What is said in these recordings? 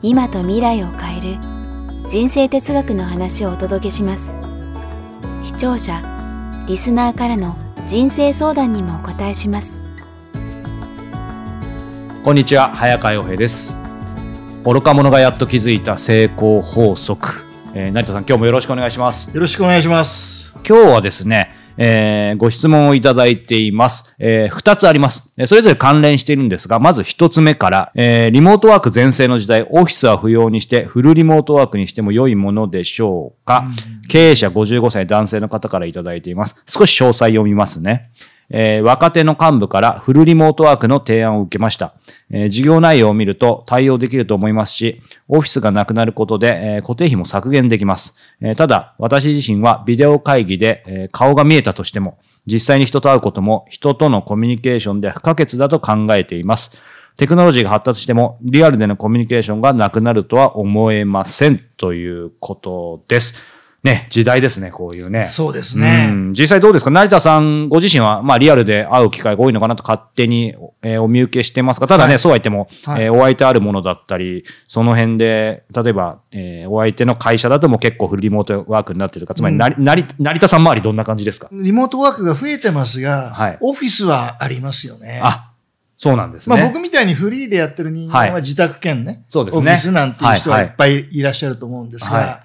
今と未来を変える人生哲学の話をお届けします。視聴者リスナーからの人生相談にもお答えします。こんにちは早川洋平です。愚か者がやっと気づいた成功法則、えー、成田さん今日もよろしくお願いします。よろしくお願いします。今日はですねえー、ご質問をいただいています。えー、二つあります。それぞれ関連しているんですが、まず一つ目から、えー、リモートワーク全盛の時代、オフィスは不要にして、フルリモートワークにしても良いものでしょうか、経営者55歳男性の方からいただいています。少し詳細読みますね。えー、若手の幹部からフルリモートワークの提案を受けました。えー、事業内容を見ると対応できると思いますし、オフィスがなくなることで、えー、固定費も削減できます。えただ、私自身はビデオ会議で、え顔が見えたとしても、実際に人と会うことも人とのコミュニケーションで不可欠だと考えています。テクノロジーが発達してもリアルでのコミュニケーションがなくなるとは思えませんということです。ね、時代ですね、こういうね。そうですね。うん、実際どうですか？成田さんご自身は、まあリアルで会う機会が多いのかなと勝手に、えー、お見受けしてますが、ただね、はい、そうは言っても、はい、えー、お相手あるものだったり、その辺で、例えば、えー、お相手の会社だとも結構フルリモートワークになってるとか、つまり、うん、成成田さん周りどんな感じですか？リモートワークが増えてますが、はい、オフィスはありますよね。あ、そうなんですね。まあ僕みたいにフリーでやってる人間は自宅兼ね、そうですね。オフィスなんていう人はいっぱいいらっしゃると思うんですが、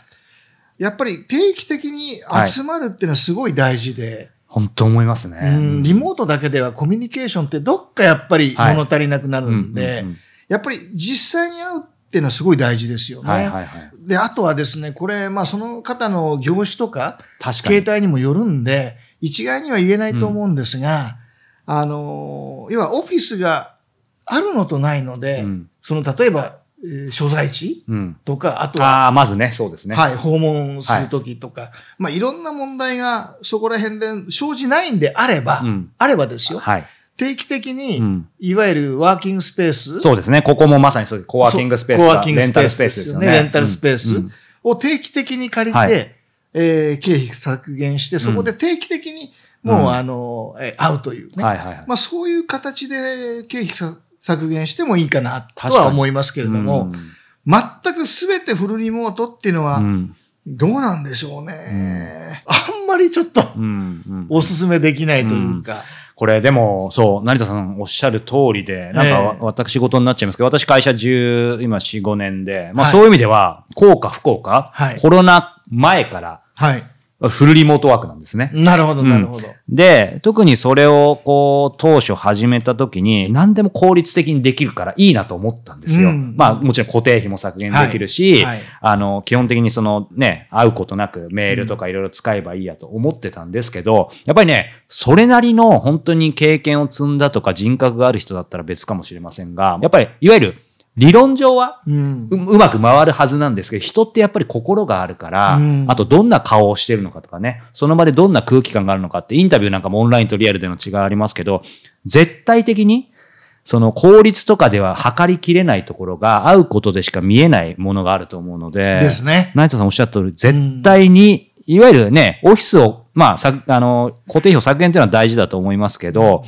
やっぱり定期的に集まるっていうのはすごい大事で。本当思いますね、うん。リモートだけではコミュニケーションってどっかやっぱり物足りなくなるんで、やっぱり実際に会うっていうのはすごい大事ですよね。はいはいはい、で、あとはですね、これ、まあその方の業種とか、形態に。もよるんで、一概には言えないと思うんですが、うん、あの、要はオフィスがあるのとないので、うん、その例えば、えー、所在地？とか、うん、あとは、あまずね、そうですね。はい、訪問するときとか、はい、まあいろんな問題がそこら辺で生じないんであれば、うん、あればですよ。はい。定期的に、うん、いわゆるワーキングスペース。そうですね。ここもまさにそういうコワーキングスペース。コワーキングスペースですよね。レンタルスペースを定期的に借りて、はい、えー、経費削減して、そこで定期的にもう、あの、え会うというね。はいはいはい、まあそういう形で経費削減してもいいかなとは思いますけれども、全くすべてフルリモートっていうのは、どうなんでしょうね。あんまりちょっと、おすすめできないというか。これでも、そう、成田さんおっしゃる通りで、なんか、私事になっちゃいますけど、私会社10、今4、5年で、まあそういう意味では、効果不効果、はい、コロナ前から、はい、フルリモートワークなんですね。なるほど、なるほど、うん。で、特にそれをこう、当初始めた時に、何でも効率的にできるからいいなと思ったんですよ。うん、まあ、もちろん固定費も削減できるし、はいはい、あの、基本的にそのね、会うことなくメールとかいろいろ使えばいいやと思ってたんですけど、やっぱりね、それなりの本当に経験を積んだとか人格がある人だったら別かもしれませんが、やっぱり、いわゆる理論上はう,、ん、うまく回るはずなんですけど、人ってやっぱり心があるから、うん、あとどんな顔をしてるのかとかね、その場でどんな空気感があるのかって、インタビューなんかもオンラインとリアルでの違いありますけど、絶対的に、その効率とかでは測りきれないところが、会うことでしか見えないものがあると思うので、ですね。成田さんおっしゃった通り、絶対に、いわゆるね、オフィスを、まあ、さあの、固定費を削減っていうのは大事だと思いますけど、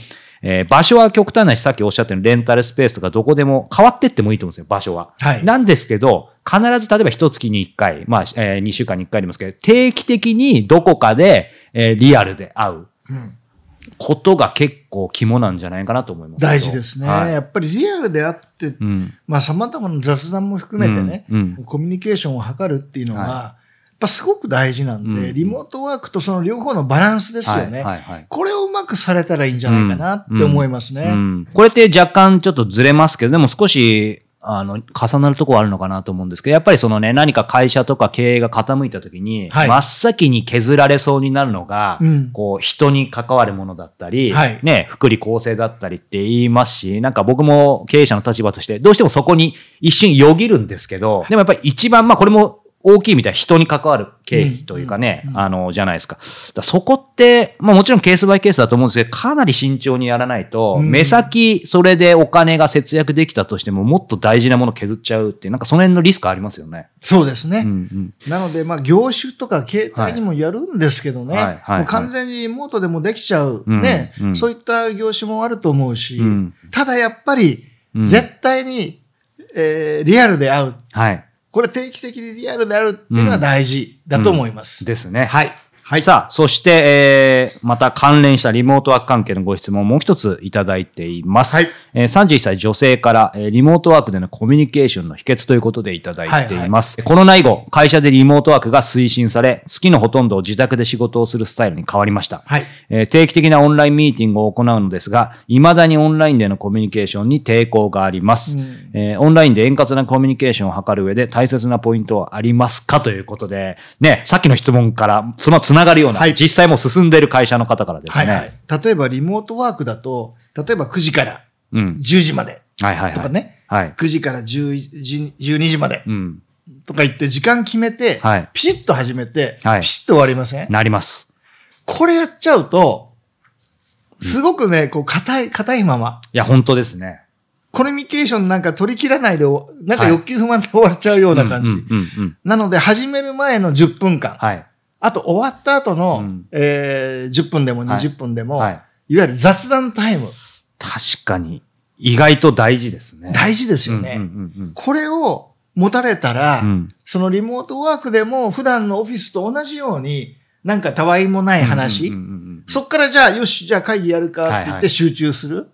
えー、場所は極端なし、さっきおっしゃったようにレンタルスペースとかどこでも変わってってもいいと思うんですよ、場所は。はい。なんですけど、必ず例えば一月に一回、まあ、えー、2週間に一回でもですけど、定期的にどこかで、えー、リアルで会う。うん。ことが結構肝なんじゃないかなと思います。大事ですね。はい、やっぱりリアルであって、うん、まあ様々な雑談も含めてね、うんうん、コミュニケーションを図るっていうのは、はいぱすごく大事なんで、うん、リモートワークとその両方のバランスですよね、はいはいはい。これをうまくされたらいいんじゃないかなって思いますね。うん。うん、これって若干ちょっとずれますけど、でも少し、あの、重なるところあるのかなと思うんですけど、やっぱりそのね、何か会社とか経営が傾いた時に、はい、真っ先に削られそうになるのが、うん、こう、人に関わるものだったり、はい、ね、福利厚生だったりって言いますし、なんか僕も経営者の立場として、どうしてもそこに一瞬よぎるんですけど、でもやっぱり一番、まあこれも大きいみたいな人に関わる経費というかね、うんうん、あの、じゃないですか。かそこって、まあもちろんケースバイケースだと思うんですけど、かなり慎重にやらないと、目先それでお金が節約できたとしても、もっと大事なもの削っちゃうっていう、なんかその辺のリスクありますよね。そうですね。うんうん、なので、まあ業種とか携帯にもやるんですけどね、はいはい、完全にリモートでもできちゃう、ね、うんうん、そういった業種もあると思うし、うん、ただやっぱり、絶対に、えー、リアルで会う。はいこれ定期的にリアルであるっていうのは大事だと思います。うん、ですね。はい。はい。さあ、そして、えー、また関連したリモートワーク関係のご質問もう一ついただいています。はい。えー、31歳女性から、えー、リモートワークでのコミュニケーションの秘訣ということでいただいています。はいはい、コロナ以後、会社でリモートワークが推進され、月のほとんどを自宅で仕事をするスタイルに変わりました。はい。えー、定期的なオンラインミーティングを行うのですが、未だにオンラインでのコミュニケーションに抵抗があります。うん、えー、オンラインで円滑なコミュニケーションを図る上で大切なポイントはありますかということで、ね、さっきの質問からそのつながるような、はい、実際も進んでいる会社の方からですね。はいはい、例えばリモートワークだと、例えば9時から10時まで。はいはいとかね。はい。9時から10 12時まで。うん。とか言って時間決めて、はい、ピシッと始めて、はい、ピシッと終わりません？なります。これやっちゃうと、すごくね、こう、硬い、硬いまま。いや、本当ですね。コミュニケーションなんか取り切らないで、なんか欲求不満で終わっちゃうような感じ。なので、始める前の10分間。はい。あと終わった後の、うん、えー、10分でも20分でも、はい、い、わゆる雑談タイム。確かに。意外と大事ですね。大事ですよね。これを持たれたら、うん、そのリモートワークでも普段のオフィスと同じように、なんかたわいもない話。そっからじゃあ、よし、じゃあ会議やるかって言って集中する。はいは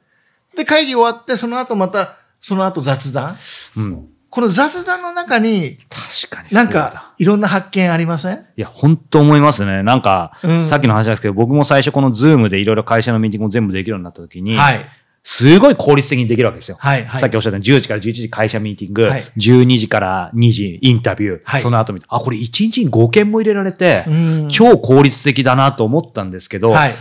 い、で、会議終わって、その後また、その後雑談。うん、この雑談の中に、確かに。なんか、いろんな発見ありません？いや、本当思いますね。なんか、うん、さっきの話ですけど、僕も最初このズームでいろいろ会社のミーティングを全部できるようになった時に、はい。すごい効率的にできるわけですよ。はい、はい、さっきおっしゃったように10時から11時会社ミーティング、はい、12時から2時インタビュー、はい、その後見て、あ、これ1日に5件も入れられて、超効率的だなと思ったんですけど、はい、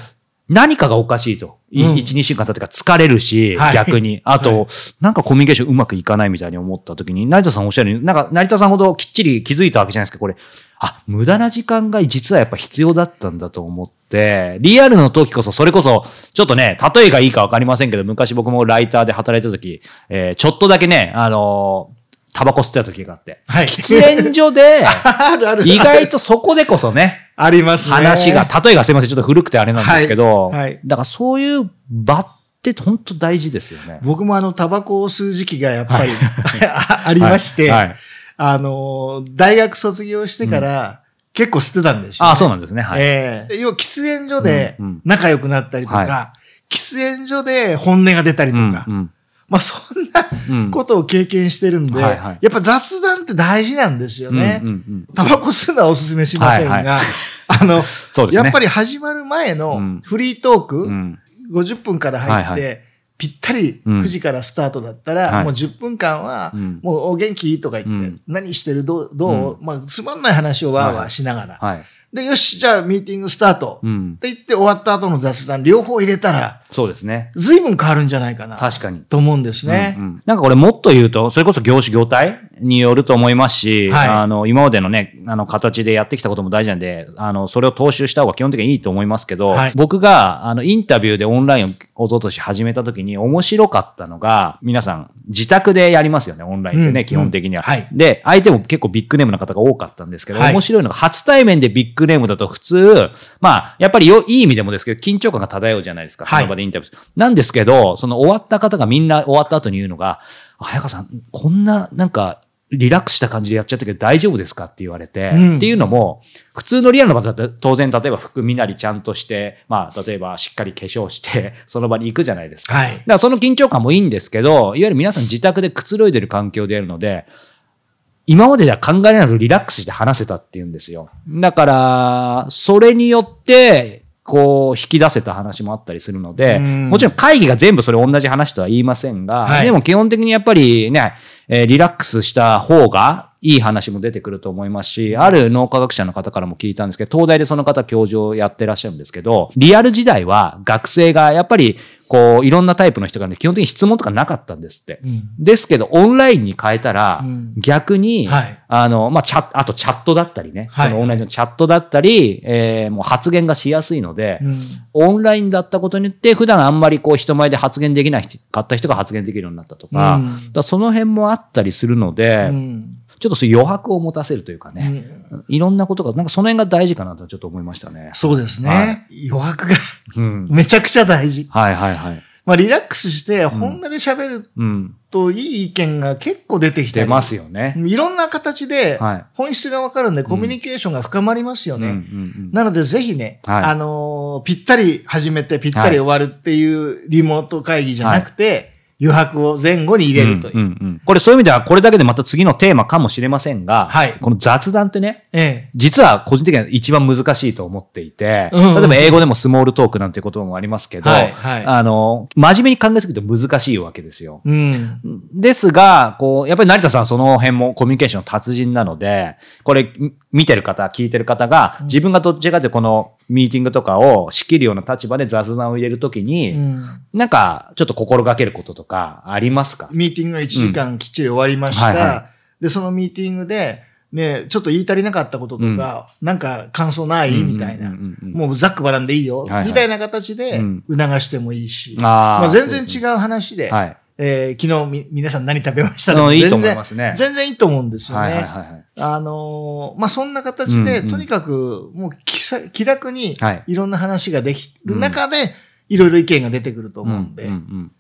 何かがおかしいと。一、うん、二週間経ってから疲れるし、はい、逆に。あと、はい、なんかコミュニケーションうまくいかないみたいに思った時に、成田さんおっしゃるように、なんか成田さんほどきっちり気づいたわけじゃないですか、これ。あ、無駄な時間が実はやっぱ必要だったんだと思って、リアルの時こそ、それこそ、ちょっとね、例えがいいかわかりませんけど、昔僕もライターで働いた時、えー、ちょっとだけね、あのータバコ吸ってた時があって。はい。喫煙所で、意外とそこでこそね、ありますね。話が、例えがすいません、ちょっと古くてあれなんですけど、はい。はい、だからそういう場って本当大事ですよね。僕もあの、タバコを吸う時期がやっぱり、はい、ありまして、はい、あの、大学卒業してから、結構吸ってたんですよ、ね、あそうなんですね。はい。ええー、要は喫煙所で仲良くなったりとか、うんうんはい、喫煙所で本音が出たりとか、うんうんまあそんなことを経験してるんで、うん。はいはい、やっぱ雑談って大事なんですよね。タバコ吸うのはお勧めしませんが、はいはい、あの、ね、やっぱり始まる前のフリートーク、うん、50分から入って、はいはい。ぴったり9時からスタートだったら、うん、もう10分間は、もうお元気？とか言って、うん、何してる？どう、どう、まあつまんない話をわーわーしながら、はいはいで、よし、じゃあミーティングスタート。うん。って言って終わった後の雑談、両方入れたら、そうですね。随分変わるんじゃないかな。確かに。と思うんですね。うん、うん、なんかこれもっと言うと、それこそ業種業態によると思いますし、はい、あの、今までのね、あの、形でやってきたことも大事なんで、あの、それを踏襲した方が基本的にいいと思いますけど、はい、僕が、あの、インタビューでオンラインを一昨年始めた時に面白かったのが、皆さん、自宅でやりますよね、オンラインってね、うん、基本的には、はい。で、相手も結構ビッグネームの方が多かったんですけど、面白いのが、初対面でビッグネームだと普通、まあ、やっぱりよ、いい意味でもですけど、緊張感が漂うじゃないですか、その場でインタビュー。なんですけど、その終わった方がみんな終わった後に言うのが、早川さん、こんな、なんか、リラックスした感じでやっちゃったけど大丈夫ですかって言われて、うん、っていうのも、普通のリアルの場だったら当然、例えば服見なりちゃんとして、まあ、例えばしっかり化粧して、その場に行くじゃないですか。はい。だからその緊張感もいいんですけど、いわゆる皆さん自宅でくつろいでる環境でやるので、今まででは考えられないとリラックスして話せたっていうんですよ。だから、それによって、こう、引き出せた話もあったりするので、もちろん会議が全部それ同じ話とは言いませんが、はい、でも基本的にやっぱりね、えー、リラックスした方がいい話も出てくると思いますし、ある脳科学者の方からも聞いたんですけど、東大でその方教授をやってらっしゃるんですけど、リアル時代は学生がやっぱりこう、いろんなタイプの人がね、基本的に質問とかなかったんですって。うん、ですけど、オンラインに変えたら、うん、逆に、はい、あの、まあ、チャあとチャットだったりね、はい、のオンラインのチャットだったり、えー、もう発言がしやすいので、うん、オンラインだったことによって、普段あんまりこう、人前で発言できないかった人が発言できるようになったとか、だその辺もあったりするので、ちょっとそういう余白を持たせるというかね、うん、いろんなことが、なんかその辺が大事かなとちょっと思いましたね。そうですね。はい、余白が めちゃくちゃ大事。はいはいはい。まあリラックスして、本音で喋るといい意見が結構出てきて、出ますよね。いろんな形で本質がわかるんで、コミュニケーションが深まりますよね。なのでぜひね、はい、あのー、ぴったり始めてぴったり終わるっていうリモート会議じゃなくて、はい余白を前後に入れるという。うんうんうん、これそういう意味では、これだけでまた次のテーマかもしれませんが、はい、この雑談ってね、ええ、実は個人的には一番難しいと思っていて、うん。うん、例えば英語でもスモールトークなんて言葉もありますけど、はいはい、あの、真面目に考えすぎると難しいわけですよ。うん、ですが、こう、やっぱり成田さんその辺もコミュニケーションの達人なので、これ見てる方、聞いてる方が、自分がどっちかというとこのミーティングとかを仕切るような立場で雑談を入れるときに、うん、なんかちょっと心がけることとかありますか？ミーティングが1時間きっちり終わりました。うん。はいはい、で、そのミーティングで、ね、ちょっと言い足りなかったこととか、うん、なんか感想ない？みたいな。もうざっくばらんでいいよ、はい。はい、みたいな形で促してもいいし。うん、まあ全然違う話で、はい、えー、昨日み皆さん何食べました？のいいと思いますね。全然いいと思うんですよね。はいはいはい、あのー、まあ、そんな形で、うんうん、とにかくもう気楽にいろんな話ができる中で、いろいろ意見が出てくると思うんで、うんうんうん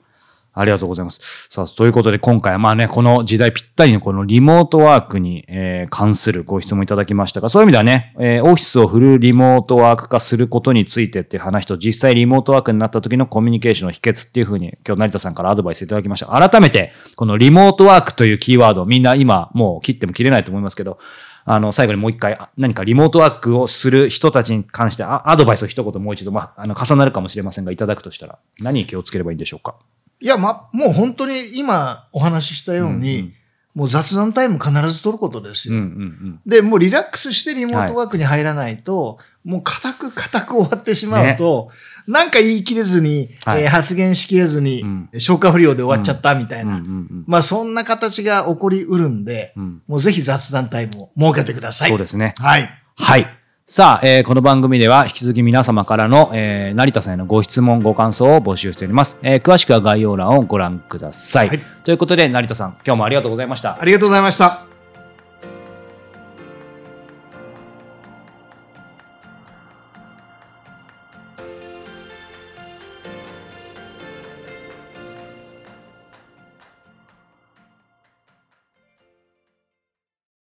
ありがとうございます。さあ、ということで今回はまあね、この時代ぴったりのこのリモートワークに、えー、関するご質問いただきましたが、そういう意味ではね、えー、オフィスをフルリモートワーク化することについてっていう話と、実際リモートワークになった時のコミュニケーションの秘訣っていうふうに、今日成田さんからアドバイスいただきました。改めて、このリモートワークというキーワード、みんな今もう切っても切れないと思いますけど、あの、最後にもう一回、何かリモートワークをする人たちに関してアドバイスを一言もう一度、まあ、あの、重なるかもしれませんが、いただくとしたら、何に気をつければいいんでしょうか？いや、ま、もう本当に今お話ししたように、うんうん、もう雑談タイム必ず取ることですよ、うんうんうん。で、もうリラックスしてリモートワークに入らないと、はい、もう固く固く終わってしまうと、ね、なんか言い切れずに、はい、えー、発言しきれずに、うん、消化不良で終わっちゃったみたいな、うんうんうん、まあそんな形が起こりうるんで、うん、もうぜひ雑談タイムを設けてください。そうですね。はい。はい。さあ、えー、この番組では引き続き皆様からの、えー、成田さんへのご質問、ご感想を募集しております。えー、詳しくは概要欄をご覧ください。はい、ということで、成田さん、今日もありがとうございました。ありがとうございました。